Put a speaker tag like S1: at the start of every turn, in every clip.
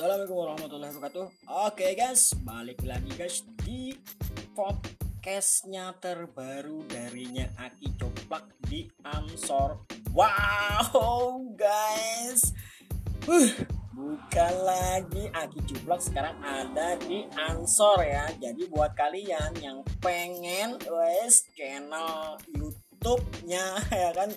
S1: Assalamualaikum warahmatullahi wabarakatuh. Oke guys, balik lagi guys di podcastnya terbaru darinya Aki Coplak di Ansor. Wow guys, uh, bukan lagi Aki Coplak sekarang ada di Ansor ya. Jadi buat kalian yang pengen wes channel YouTube-nya ya kan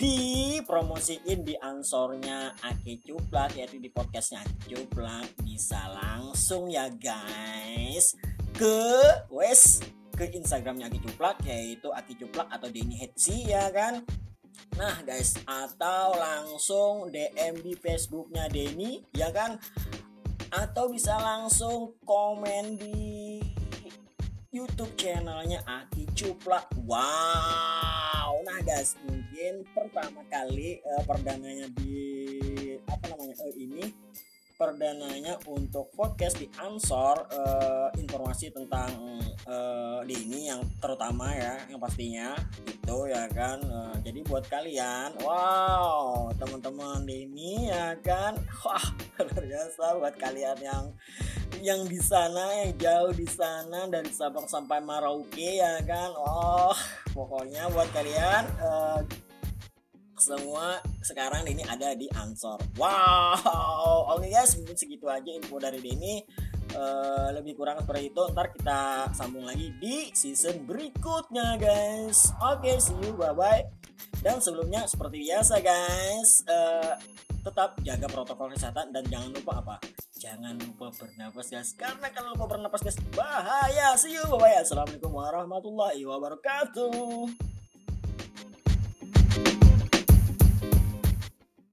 S1: dipromosiin di ansornya Aki Cuplak yaitu di podcastnya Aki Cuplak bisa langsung ya guys. Ke wes ke Instagramnya Aki Cuplak yaitu Aki Cuplak atau Denny Hetsi ya kan? Nah guys atau langsung DM di Facebooknya Denny ya kan? Atau bisa langsung komen di YouTube channelnya Aki Cuplak wow nah guys mungkin pertama kali uh, perdananya di apa namanya uh, ini perdananya untuk podcast di Ansor uh, informasi tentang uh, di ini yang terutama ya yang pastinya itu ya kan uh, jadi buat kalian wow teman-teman di ini ya kan wah luar biasa buat kalian yang yang di sana yang jauh di sana dari Sabang sampai Merauke ya kan oh pokoknya buat kalian uh, semua sekarang ini ada di Ansor. Wow, oke okay guys, mungkin segitu aja info dari Denny. Uh, lebih kurang seperti itu. Ntar kita sambung lagi di season berikutnya, guys. Oke, okay, see you, bye bye. Dan sebelumnya seperti biasa, guys, uh, tetap jaga protokol kesehatan dan jangan lupa apa? Jangan lupa bernapas, guys. Karena kalau lupa bernapas, guys, bahaya. See you, bye bye. Assalamualaikum warahmatullahi wabarakatuh.